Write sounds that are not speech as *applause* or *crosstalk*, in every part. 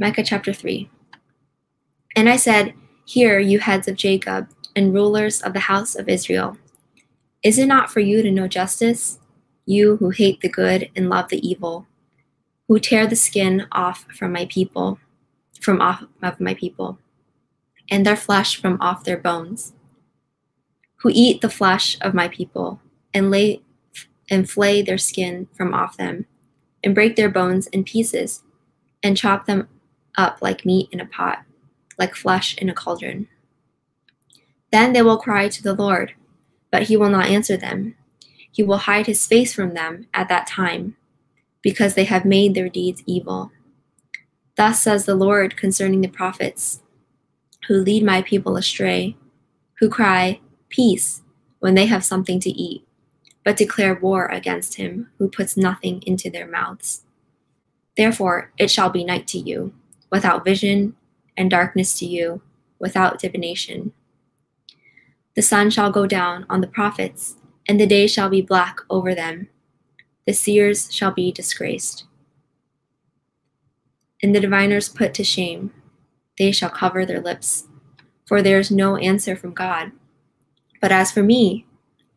Micah chapter 3. And I said, Hear, you heads of Jacob, and rulers of the house of Israel. Is it not for you to know justice? You who hate the good and love the evil, who tear the skin off from my people, from off of my people, and their flesh from off their bones, who eat the flesh of my people, and lay and flay their skin from off them, and break their bones in pieces, and chop them up like meat in a pot, like flesh in a cauldron. Then they will cry to the Lord, but he will not answer them. He will hide his face from them at that time, because they have made their deeds evil. Thus says the Lord concerning the prophets, who lead my people astray, who cry, Peace, when they have something to eat, but declare war against him who puts nothing into their mouths. Therefore it shall be night to you, without vision, and darkness to you, without divination. The sun shall go down on the prophets, and the day shall be black over them. The seers shall be disgraced. And the diviners put to shame, they shall cover their lips, for there is no answer from God. But as for me,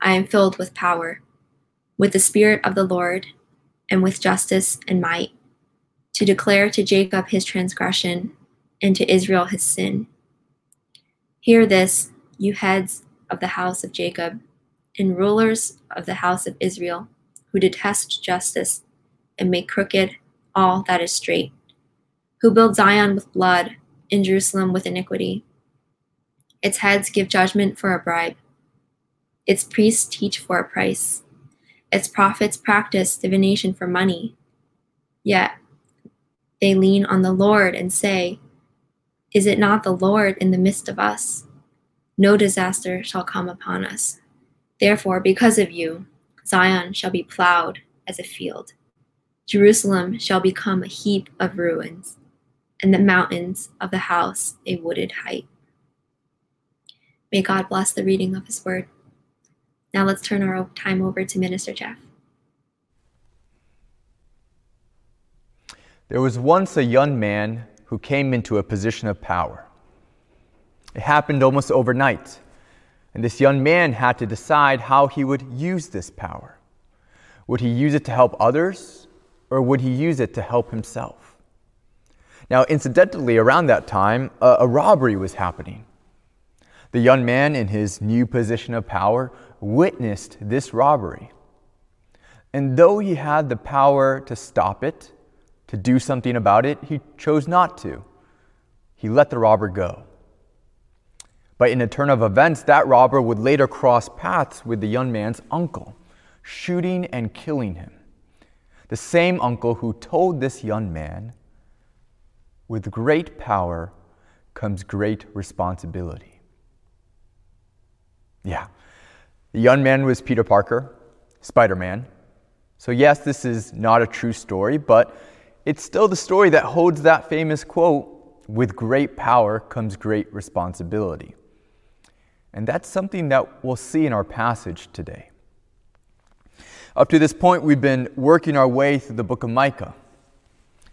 I am filled with power, with the Spirit of the Lord, and with justice and might to declare to Jacob his transgression and to Israel his sin. Hear this, you heads of the house of Jacob, and rulers of the house of Israel, who detest justice and make crooked all that is straight, who build Zion with blood and Jerusalem with iniquity. Its heads give judgment for a bribe, its priests teach for a price, its prophets practice divination for money. Yet they lean on the Lord and say, Is it not the Lord in the midst of us? No disaster shall come upon us. Therefore, because of you, Zion shall be plowed as a field. Jerusalem shall become a heap of ruins, and the mountains of the house a wooded height. May God bless the reading of his word. Now let's turn our time over to Minister Jeff. There was once a young man who came into a position of power. It happened almost overnight, and this young man had to decide how he would use this power. Would he use it to help others, or would he use it to help himself? Now, incidentally, around that time, a, a robbery was happening. The young man, in his new position of power, witnessed this robbery. And though he had the power to stop it, to do something about it, he chose not to. He let the robber go. But in a turn of events, that robber would later cross paths with the young man's uncle, shooting and killing him. The same uncle who told this young man, with great power comes great responsibility. Yeah, the young man was Peter Parker, Spider Man. So, yes, this is not a true story, but it's still the story that holds that famous quote with great power comes great responsibility. And that's something that we'll see in our passage today. Up to this point, we've been working our way through the book of Micah.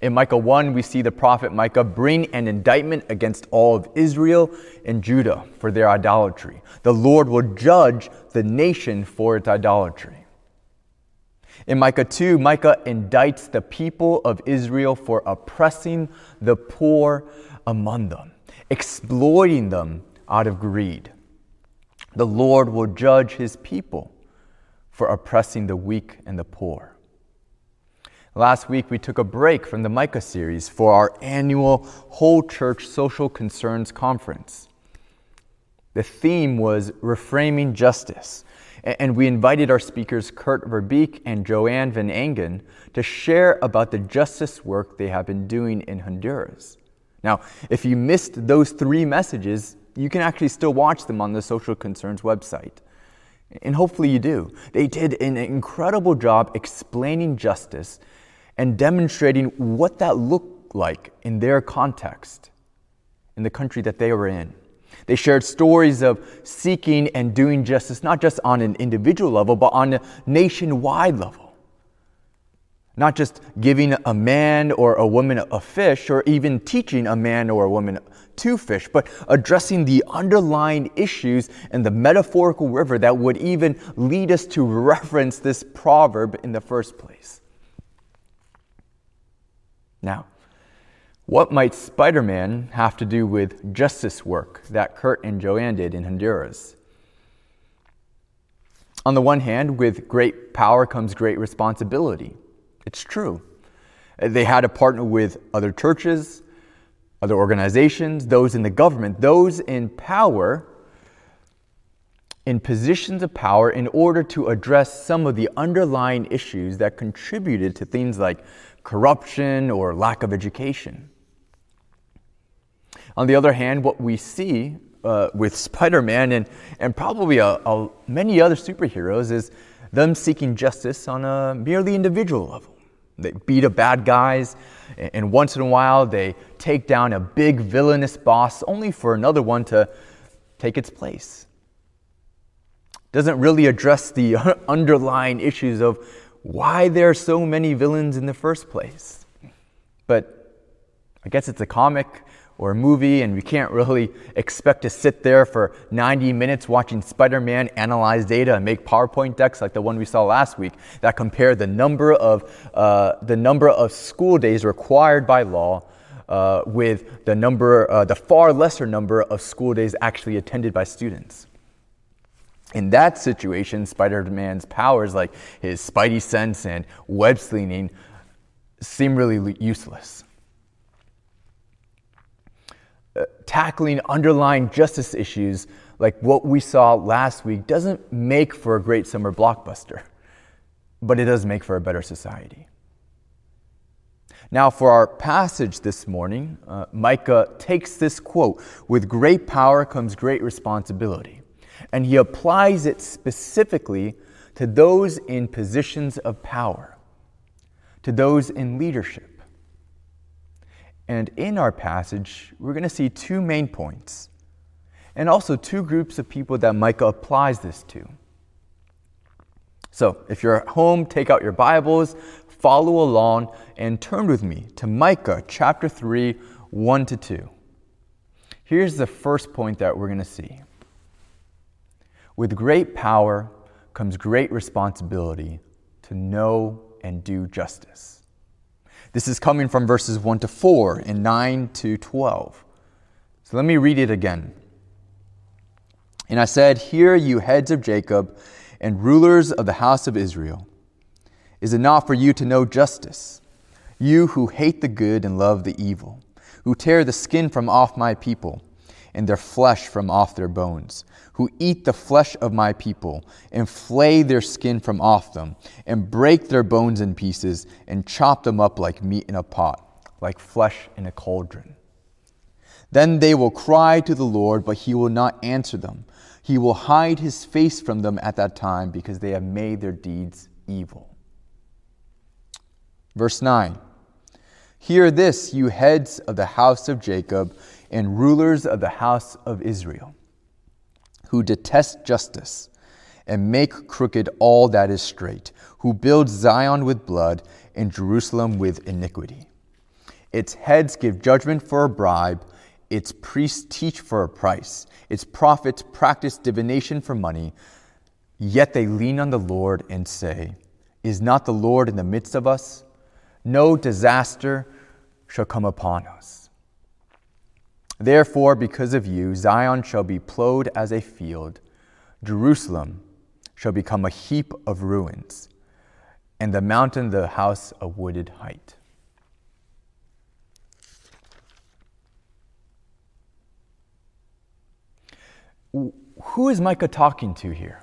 In Micah 1, we see the prophet Micah bring an indictment against all of Israel and Judah for their idolatry. The Lord will judge the nation for its idolatry. In Micah 2, Micah indicts the people of Israel for oppressing the poor among them, exploiting them out of greed. The Lord will judge his people for oppressing the weak and the poor. Last week, we took a break from the Micah series for our annual Whole Church Social Concerns Conference. The theme was Reframing Justice, and we invited our speakers, Kurt Ver Beek and Joanne Van Engen, to share about the justice work they have been doing in Honduras. Now, if you missed those three messages, you can actually still watch them on the Social Concerns website. And hopefully you do. They did an incredible job explaining justice and demonstrating what that looked like in their context, in the country that they were in. They shared stories of seeking and doing justice, not just on an individual level, but on a nationwide level. Not just giving a man or a woman a fish or even teaching a man or a woman to fish, but addressing the underlying issues and the metaphorical river that would even lead us to reference this proverb in the first place. Now, what might Spider Man have to do with justice work that Kurt and Joanne did in Honduras? On the one hand, with great power comes great responsibility. It's true. Uh, they had to partner with other churches, other organizations, those in the government, those in power, in positions of power, in order to address some of the underlying issues that contributed to things like corruption or lack of education. On the other hand, what we see uh, with Spider Man and, and probably a, a, many other superheroes is them seeking justice on a merely individual level. They beat up bad guys, and once in a while they take down a big villainous boss only for another one to take its place. Doesn't really address the *laughs* underlying issues of why there are so many villains in the first place. But I guess it's a comic or a movie, and we can't *laughs* really expect to sit there for 90 minutes watching Spider Man analyze data and make PowerPoint decks like the one we saw last week that compare the number of, uh, the number of school days required by law. Uh, with the number, uh, the far lesser number of school days actually attended by students. In that situation, Spider Man's powers, like his spidey sense and web slinging, seem really useless. Uh, tackling underlying justice issues like what we saw last week doesn't make for a great summer blockbuster, but it does make for a better society. Now, for our passage this morning, uh, Micah takes this quote with great power comes great responsibility, and he applies it specifically to those in positions of power, to those in leadership. And in our passage, we're going to see two main points, and also two groups of people that Micah applies this to. So, if you're at home, take out your Bibles, follow along, and turn with me to Micah chapter 3, 1 to 2. Here's the first point that we're going to see. With great power comes great responsibility to know and do justice. This is coming from verses 1 to 4 and 9 to 12. So let me read it again. And I said, Hear, you heads of Jacob and rulers of the house of Israel. Is it not for you to know justice? You who hate the good and love the evil, who tear the skin from off my people and their flesh from off their bones, who eat the flesh of my people, and flay their skin from off them, and break their bones in pieces, and chop them up like meat in a pot, like flesh in a cauldron. Then they will cry to the Lord, but he will not answer them. He will hide his face from them at that time, because they have made their deeds evil. Verse 9 Hear this, you heads of the house of Jacob, and rulers of the house of Israel who detest justice and make crooked all that is straight, who build Zion with blood and Jerusalem with iniquity. Its heads give judgment for a bribe, its priests teach for a price, its prophets practice divination for money. Yet they lean on the Lord and say, Is not the Lord in the midst of us? No disaster shall come upon us. Therefore, because of you, Zion shall be plowed as a field, Jerusalem shall become a heap of ruins, and the mountain the house of wooded height. Who is Micah talking to here?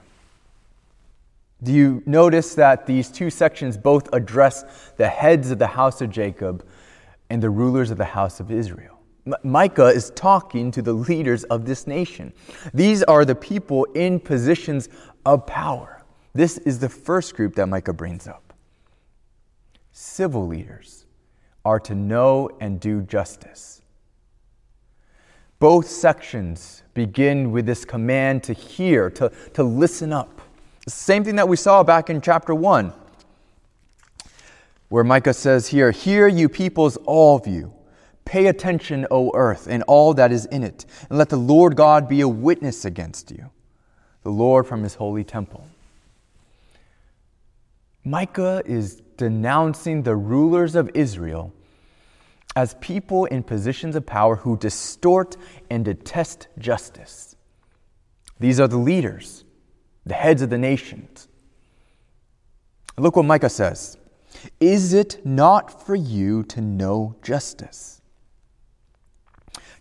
Do you notice that these two sections both address the heads of the house of Jacob and the rulers of the house of Israel? Micah is talking to the leaders of this nation. These are the people in positions of power. This is the first group that Micah brings up. Civil leaders are to know and do justice. Both sections begin with this command to hear, to, to listen up. The same thing that we saw back in chapter 1. where Micah says here, Hear you peoples, all of you. Pay attention, O earth, and all that is in it, and let the Lord God be a witness against you, the Lord from his holy temple. Micah is denouncing the rulers of Israel as people in positions of power who distort and detest justice. These are the leaders, the heads of the nations. Look what Micah says Is it not for you to know justice?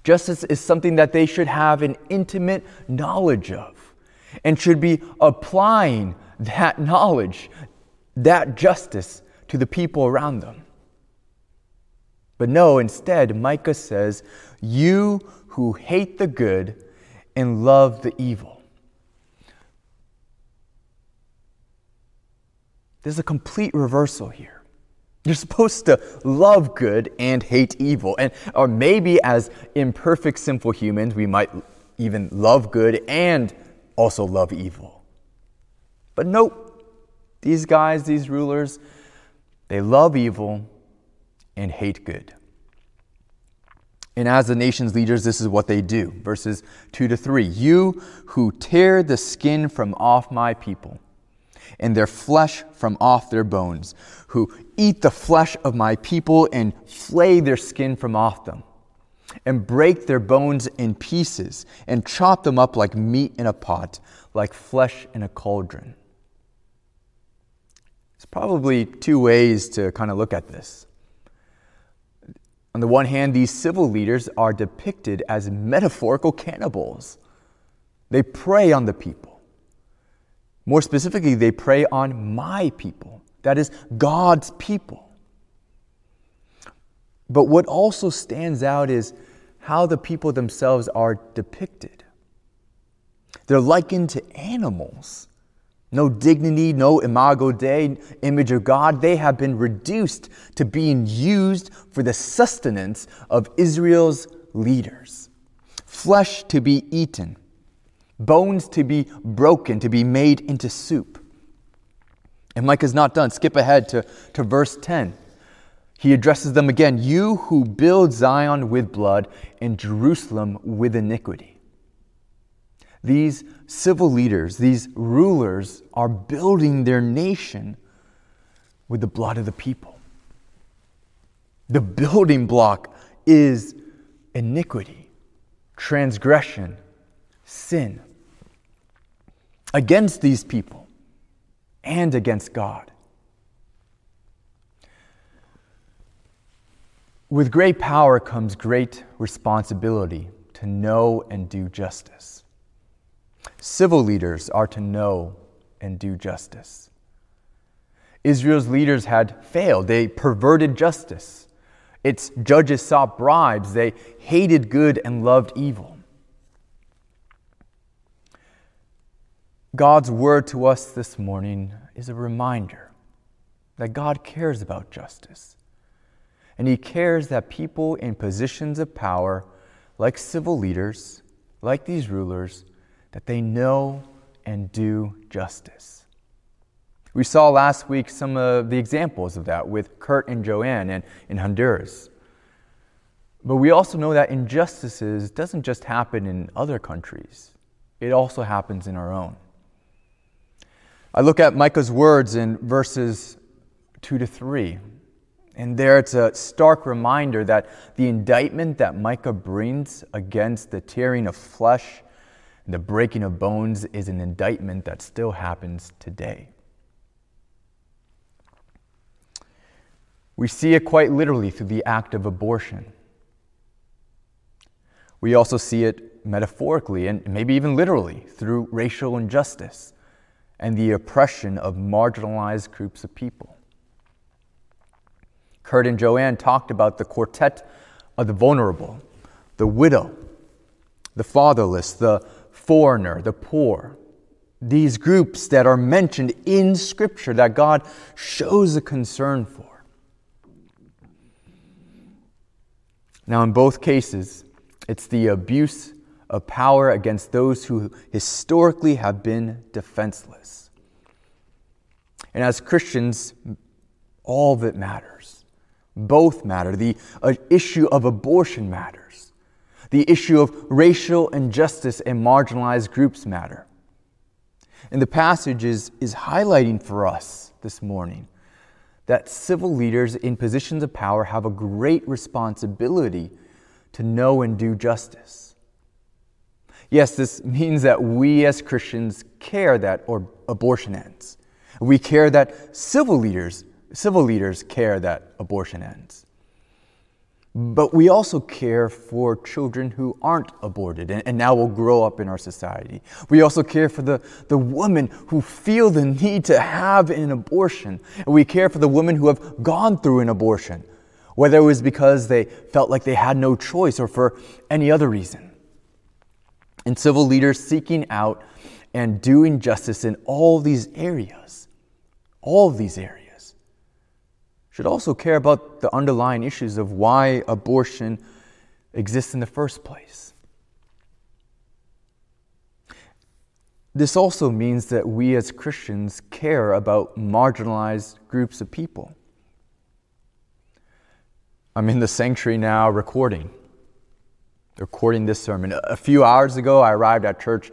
Justice is something that they should have an intimate knowledge of and should be applying that *laughs* knowledge, that justice to the people around them. But no, instead, Micah says, You who hate the good and love the evil. There's a complete reversal here. You're supposed to love good and hate evil. And or maybe as imperfect sinful humans, we might even love good and also love evil. But nope. These guys, these rulers, they love evil and hate good. And as the nation's leaders, this is what they do. Verses 2 to 3 You who tear the skin from off my people, and their flesh from off their bones, who eat the flesh of my people and flay their skin from off them, and break their bones in pieces, and chop them up like meat in a pot, like flesh in a cauldron. There's probably two ways to kind of look at this. On the one hand, these civil leaders are depicted as metaphorical cannibals. They prey on the people. More specifically, they prey on my people, that is, God's people. But what also stands out is how the people themselves are depicted. They're likened to animals no dignity, no imago Dei, image of God. They have been reduced to being used for the sustenance of Israel's leaders. Flesh to be eaten, bones to be broken, to be made into soup. And Micah's not done. Skip ahead to, to verse 10. He addresses them again You who build Zion with blood and Jerusalem with iniquity. These civil leaders, these rulers, are building their nation with the blood of the people. The building block is iniquity, transgression, sin against these people and against God. With great power comes great responsibility to know and do justice. Civil leaders are to know and do justice. Israel's leaders had failed. They perverted justice. Its judges sought bribes. They hated good and loved evil. God's word to us this morning is a reminder that God cares about justice. And He cares that people in positions of power, like civil leaders, like these rulers, that they know and do justice. We saw last week some of the examples of that with Kurt and Joanne in, in Honduras. But we also know that injustices doesn't just happen in other countries, it also happens in our own. I look at Micah's words in verses 2 to 3. And there it's a stark reminder that the indictment that Micah brings against the tearing of flesh the breaking of bones is an indictment that still happens today. We see it quite literally through the act of abortion. We also see it metaphorically and maybe even literally through racial injustice and the oppression of marginalized groups of people. Kurt and Joanne talked about the quartet of the vulnerable, the widow, the fatherless, the foreigner, the poor. These groups that are mentioned in Scripture that God shows a concern for. Now, in both cases, it's the abuse of power against those who historically have been defenseless. And as Christians, all that matters. Both matter. The uh, issue of abortion matters. The issue of racial injustice and marginalized groups matter. And the passage is, is highlighting for us this morning that civil leaders in positions of power have a great responsibility to know and do justice. Yes, this means that we as Christians care that or abortion ends. We care that civil leaders, civil leaders care that abortion ends. But we also care for children who aren't aborted and, and, now will grow up in our society. We also care for the, the women who feel the need to have an abortion. And we care for the women who have gone through an abortion, whether it was because they felt like they had no choice or for any other reason. And civil leaders seeking out and doing justice in all these areas, all of these areas should also care about the underlying issues of why abortion exists in the first place. This also means that we as Christians care about marginalized groups of people. I'm in the sanctuary now recording, recording this sermon. A few hours ago, I arrived at church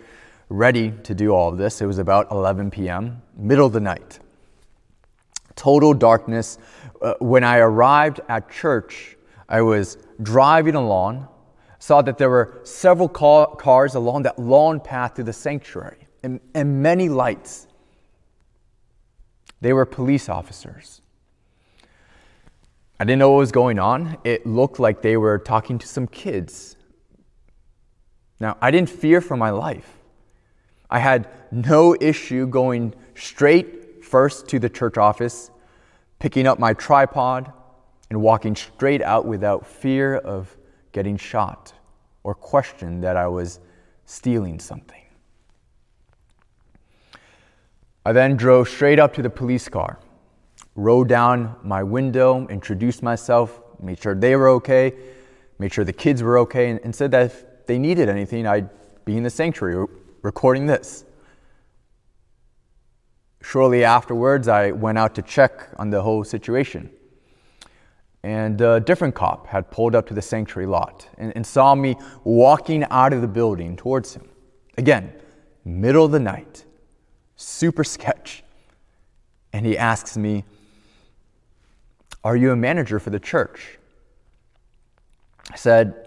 ready to do all of this. It was about 11 p.m., middle of the night total darkness. Uh, when I arrived at church, I was driving along, saw that there were several car- cars along that long path to the sanctuary and, and many lights. They were police officers. I didn't know what was going on. It looked like they were talking to some kids. Now, I didn't fear for my life. I had no issue going straight first to the church office, picking up my tripod, and walking straight out without fear of getting shot or questioned that I was stealing something. I then drove straight up to the police car, rolled down my window, introduced myself, made sure they were okay, made sure the kids were okay, and, and said that if they needed anything, I'd be in the sanctuary recording this. Shortly afterwards, I went out to check on the whole situation. And a different cop had pulled up to the sanctuary lot and, and saw me walking out of the building towards him. Again, middle of the night, super sketch. And he asks me, Are you a manager for the church? I said,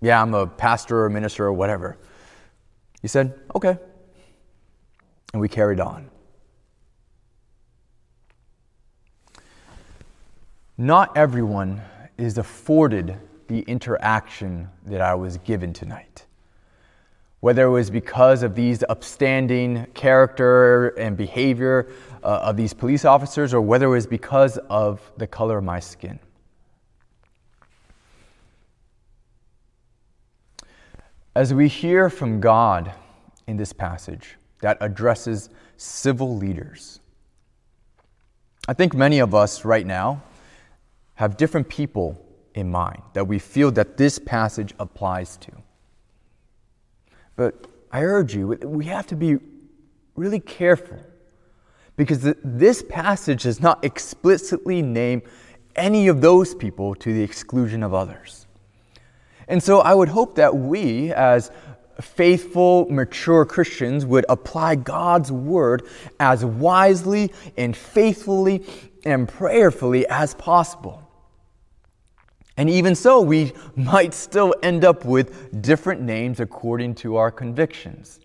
Yeah, I'm a pastor or minister or whatever. He said, Okay. And we carried on. Not everyone is afforded the interaction that I was given tonight. Whether it was because of these upstanding character and behavior uh, of these police officers, or whether it was because of the color of my skin. As we hear from God in this passage that addresses civil leaders, I think many of us right now have different people in mind that we feel that this passage applies to. But I urge you, we have to be really careful because this passage does not explicitly name any of those people to the exclusion of others. And so I would hope that we, as faithful, mature Christians, would apply God's word as wisely and faithfully and prayerfully as possible. And even so, we might still end up with different names according to our convictions.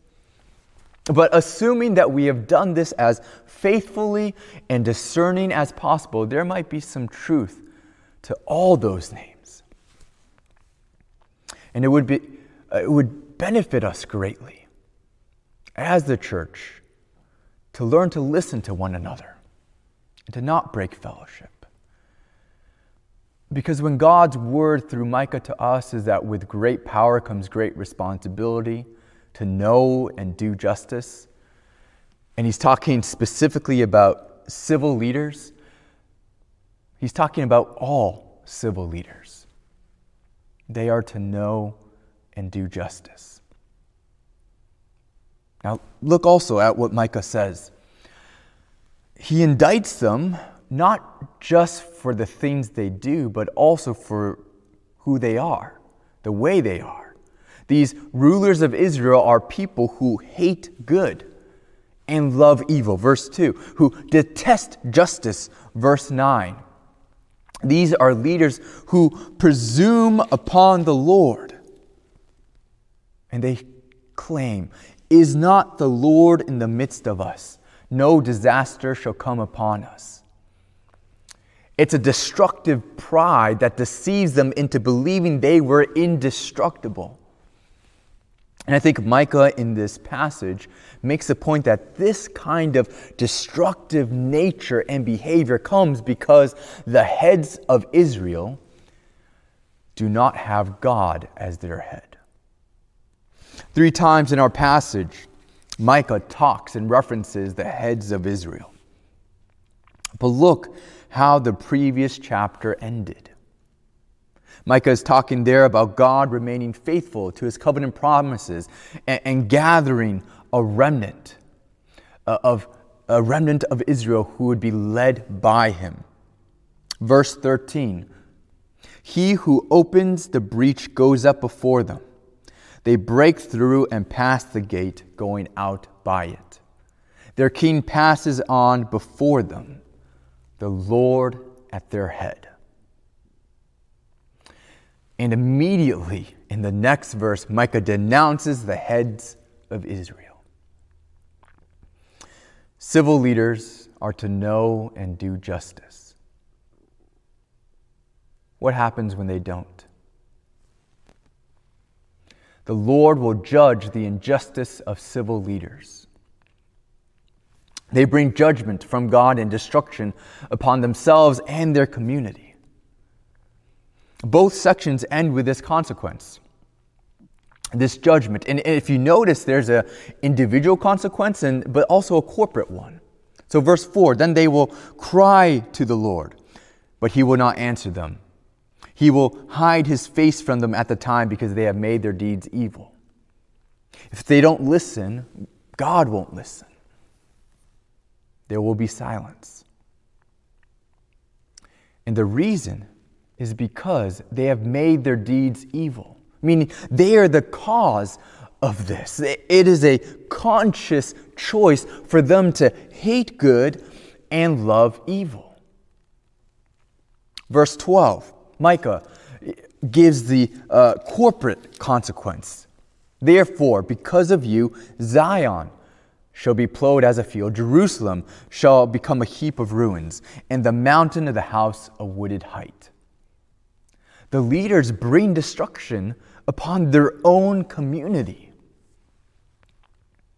But assuming that we have done this as faithfully and discerning as possible, there might be some truth to all those names. And it would, be, uh, it would benefit us greatly as the church to learn to listen to one another and to not break fellowship. Because when God's word through Micah to us is that with great power comes great responsibility to know and do justice, and he's talking specifically about civil leaders, he's talking about all civil leaders. They are to know and do justice. Now, look also at what Micah says. He indicts them not just for the things they do, but also for who they are, the way they are. These rulers of Israel are people who hate good and love evil, verse 2, who detest justice, verse 9. These are leaders who presume upon the Lord. And they claim, Is not the Lord in the midst of us? No disaster shall come upon us. It's a destructive pride that deceives them into believing they were indestructible. And I think Micah in this passage makes the point that this kind of destructive nature and behavior comes because the heads of Israel do not have God as their head. Three times in our passage, Micah talks and references the heads of Israel. But look how the previous chapter ended. Micah is talking there about God remaining faithful to his covenant promises and, and gathering a remnant uh, of a remnant of Israel who would be led by him. Verse 13 He who opens the breach goes up before them. They break through and pass the gate, going out by it. Their king passes on before them, the Lord at their head. And immediately in the next verse, Micah denounces the heads of Israel. Civil leaders are to know and do justice. What happens when they don't? The Lord will judge the injustice of civil leaders. They bring judgment from God and destruction upon themselves and their community. Both sections end with this consequence this judgment. And if you notice, there's a individual consequence, and, but also a corporate one. So, verse 4 then they will cry to the Lord, but he will not answer them. He will hide his face from them at the time because they have made their deeds evil. If they don't listen, God won't listen. There will be silence. And the reason is because they have made their deeds evil, meaning they are the cause of this. It is a conscious choice for them to hate good and love evil. Verse 12, Micah gives the uh, corporate consequence. Therefore, because of you, Zion shall be plowed as a field, Jerusalem shall become a heap of ruins, and the mountain of the house a wooded height the leaders bring destruction upon their own community.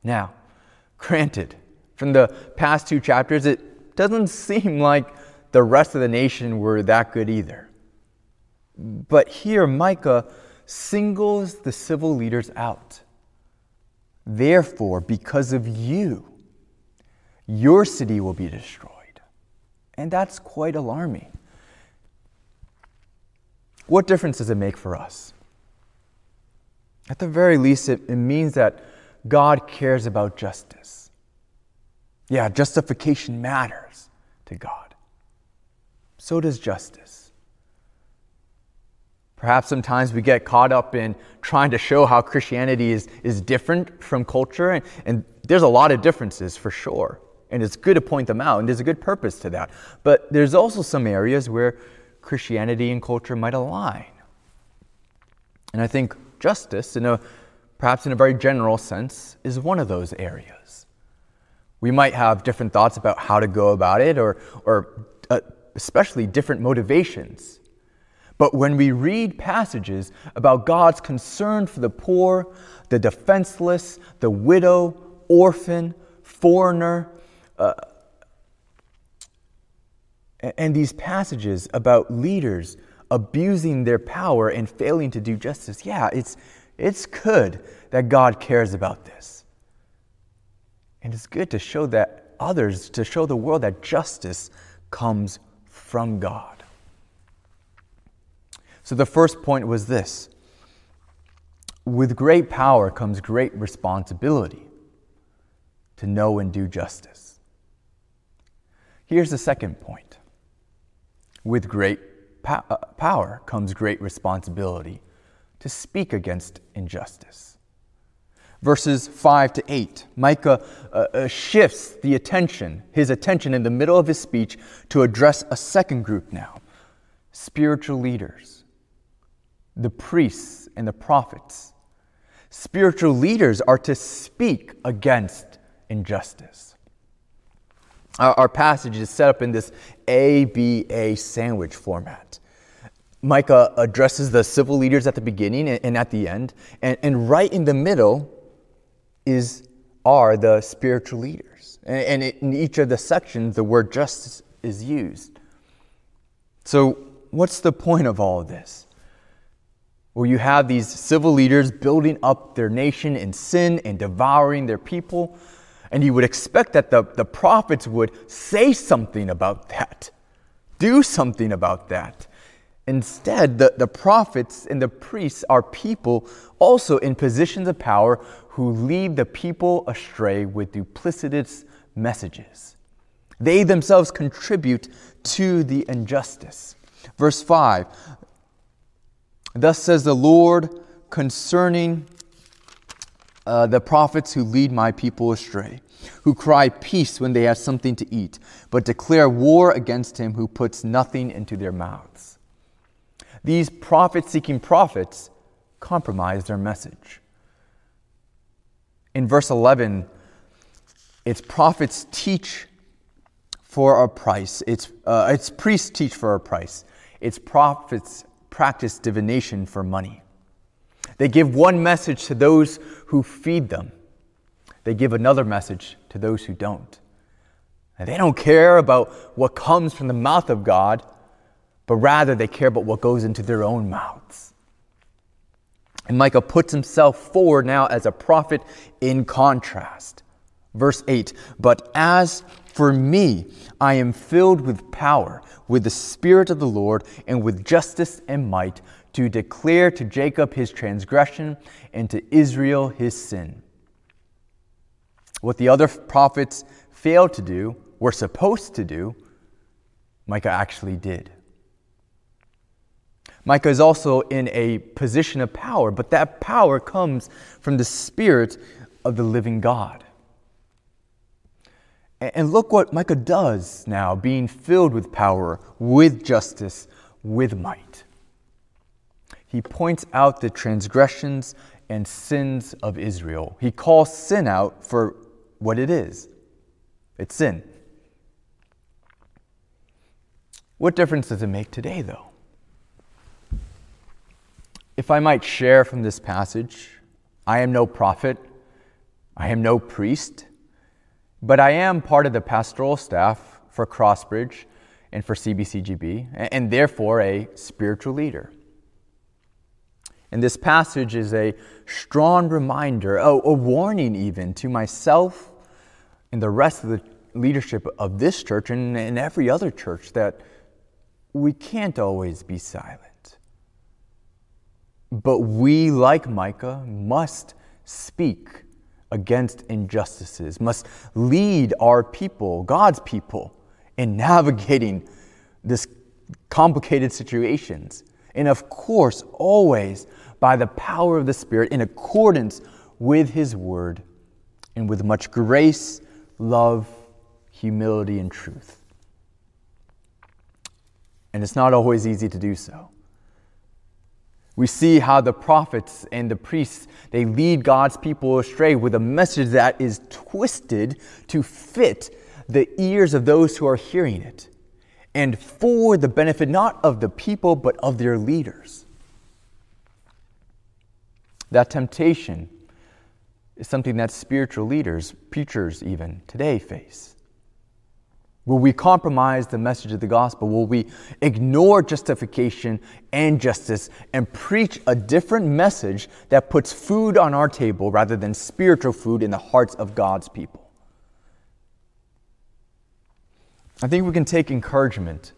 Now, granted, from the past two chapters, it doesn't seem like the rest of the nation were that good either. But here, Micah singles the civil leaders out. Therefore, because of you, your city will be destroyed. And that's quite alarming. What difference does it make for us? At the very least, it, it means that God cares about justice. Yeah, justification matters to God. So does justice. Perhaps sometimes we get caught up in trying to show how Christianity is, is different from culture, and, and there's a lot of differences for sure. And it's good to point them out, and there's a good purpose to that. But there's also some areas where Christianity and culture might align. And I think justice, in a, perhaps in a very general sense, is one of those areas. We might have different thoughts about how to go about it, or, or uh, especially different motivations. But when we read passages about God's concern for the poor, the defenseless, the widow, orphan, foreigner, uh, and these passages about leaders abusing their power and failing to do justice, yeah, it's, it's good that God cares about this. And it's good to show that others, to show the world that justice comes from God. So the first point was this with great power comes great responsibility to know and do justice. Here's the second point With great po- uh, power comes great responsibility to speak against injustice. Verses 5 to 8, Micah uh, uh, shifts the attention, his attention in the middle of his speech to address a second group now spiritual leaders, the priests and the prophets. Spiritual leaders are to speak against injustice. Our, passage is set up in this ABA sandwich format. Micah addresses the civil leaders at the beginning and at the end, and, and right in the middle is are the spiritual leaders. And, and in each of the sections, the word justice is used. So, what's the point of all of this? Well, you have these civil leaders building up their nation in sin and devouring their people. And you would expect that the, the prophets would say something about that, do something about that. Instead, the, the prophets and the priests are people also in positions of power who lead the people astray with duplicitous messages. They themselves contribute to the injustice. Verse 5 Thus says the Lord concerning uh, the prophets who lead my people astray, who cry peace when they have something to eat, but declare war against him who puts nothing into their mouths. These prophet seeking prophets compromise their message. In verse 11, its prophets teach for a price, its, uh, its priests teach for a price, its prophets practice divination for money. They give one message to those who feed them, they give another message to those who don't. And they don't care about what comes from the mouth of God but rather they care about what goes into their own mouths. And Micah puts himself forward now as a prophet in contrast. Verse 8 But as for me, I am filled with power, with the Spirit of the Lord, and with justice and might, to declare to Jacob his transgression and to Israel his sin. What the other prophets failed to do, were supposed to do, Micah actually did. Micah is also in a position of power, but that power comes from the Spirit of the living God. And look what Micah does now, being filled with power, with justice, with might. He points out the transgressions and sins of Israel. He calls sin out for what it is it's sin. What difference does it make today, though? If I might share from this passage, I am no prophet, I am no priest, but I am part of the pastoral staff for Crossbridge and for CBCGB, and therefore a spiritual leader. And this passage is a strong reminder, a, a warning even to myself and the rest of the leadership of this church and, and every other church that we can't always be silent. But we, like Micah, must speak against injustices, must lead our people, God's people, in navigating this complicated situations. And of course, always by the power of the Spirit in accordance with His Word and with much grace, love, humility, and truth. And it's not always easy to do so. We see how the prophets and the priests, they lead God's people astray with a message that is twisted to fit the ears of those who are hearing it and for the benefit not of the people but of their leaders. That temptation is something that spiritual leaders, preachers even, today face. Will we compromise the message of the gospel? Will we ignore justification and justice and preach a different message that puts food on our table rather than spiritual food in the hearts of God's people? I think we can take encouragement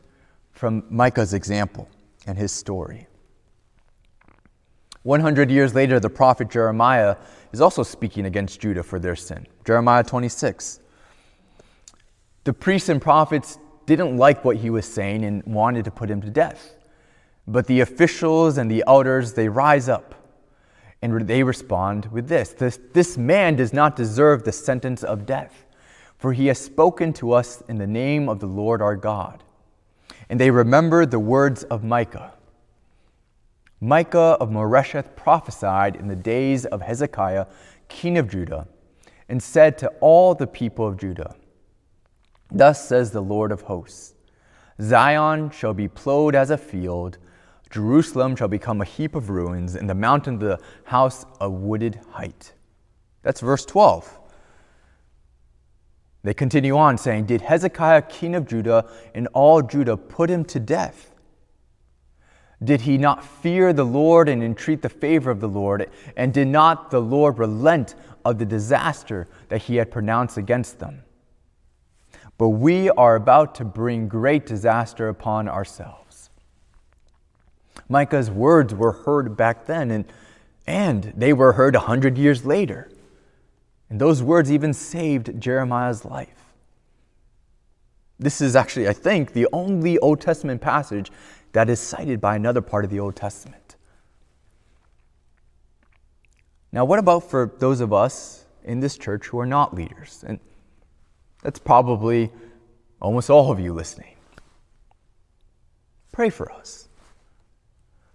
from Micah's example and his story. 100 years later, the prophet Jeremiah is also speaking against Judah for their sin. Jeremiah 26. The priests and prophets didn't like what he was saying and wanted to put him to death. But the officials and the elders, they rise up and they respond with this this, this man does not deserve the sentence of death, for he has spoken to us in the name of the Lord our God. And they remembered the words of Micah. Micah of Moresheth prophesied in the days of Hezekiah, king of Judah, and said to all the people of Judah, Thus says the Lord of hosts Zion shall be plowed as a field, Jerusalem shall become a heap of ruins, and the mountain of the house a wooded height. That's verse 12. They continue on saying, Did Hezekiah, king of Judah, and all Judah put him to death? Did he not fear the Lord and entreat the favor of the Lord? And did not the Lord relent of the disaster that he had pronounced against them? But we are about to bring great disaster upon ourselves. Micah's words were heard back then, and, and they were heard a hundred years later. And those words even saved Jeremiah's life. This is actually, I think, the only Old Testament passage that is cited by another part of the Old Testament. Now, what about for those of us in this church who are not leaders? And that's probably almost all of you listening. Pray for us.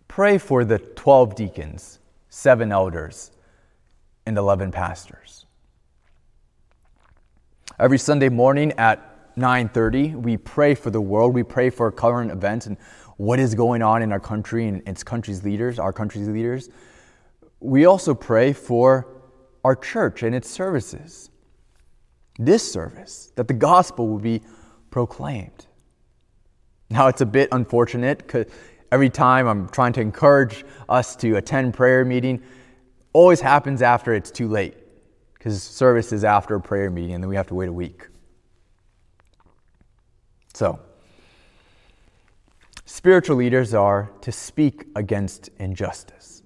Pray for the 12 deacons, seven elders, and 11 pastors. Every Sunday morning at 9:30, we pray for the world. We pray for current events and what is going on in our country and its country's leaders, our country's leaders. We also pray for our church and its services this service, that the gospel will be proclaimed. Now, it's a bit unfortunate because every time I'm trying to encourage us to attend prayer meeting, always happens after it's too late because service is after a prayer meeting and then we have to wait a week. So, spiritual leaders are to speak against injustice.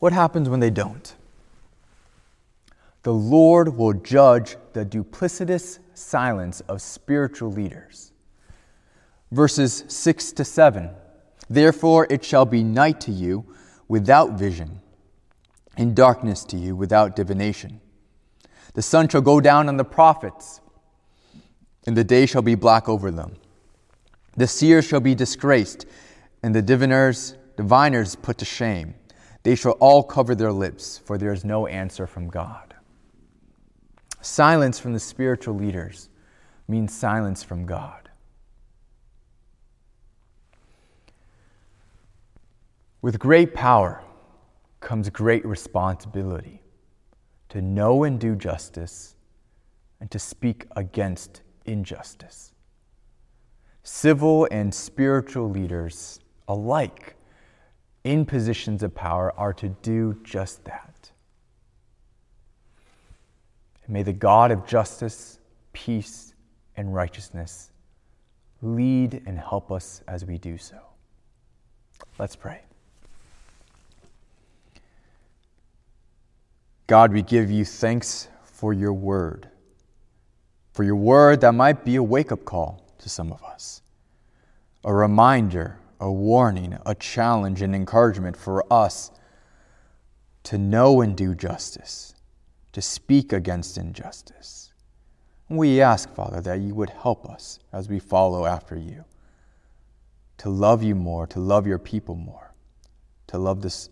What happens when they don't? the Lord will judge the duplicitous silence of spiritual leaders. Verses 6 to 7 Therefore it shall be night to you without vision, and darkness to you without divination. The sun shall go down on the prophets, and the day shall be black over them. The seers shall be disgraced, and the diviners, diviners put to shame. They shall all cover their lips, for there is no answer from God. Silence from the spiritual leaders means silence from God. With great power comes great responsibility to know and do justice and to speak against injustice. Civil and spiritual leaders alike in positions of power are to do just that. May the God of justice, peace, and righteousness lead and help us as we do so. Let's pray. God, we give you thanks for your word, for your word that might be a wake up call to some of us, a reminder, a warning, a challenge, an encouragement for us to know and do justice to speak against injustice. We ask, Father, that you would help us as we follow after you, to love you more, to love your people more, to love this,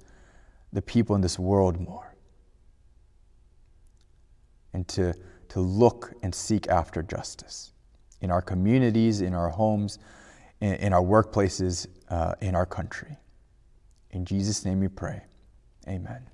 the people in this world more, and to, to look and seek after justice in our communities, in our homes, in, in our workplaces, uh, in our country. In Jesus' name we pray. Amen.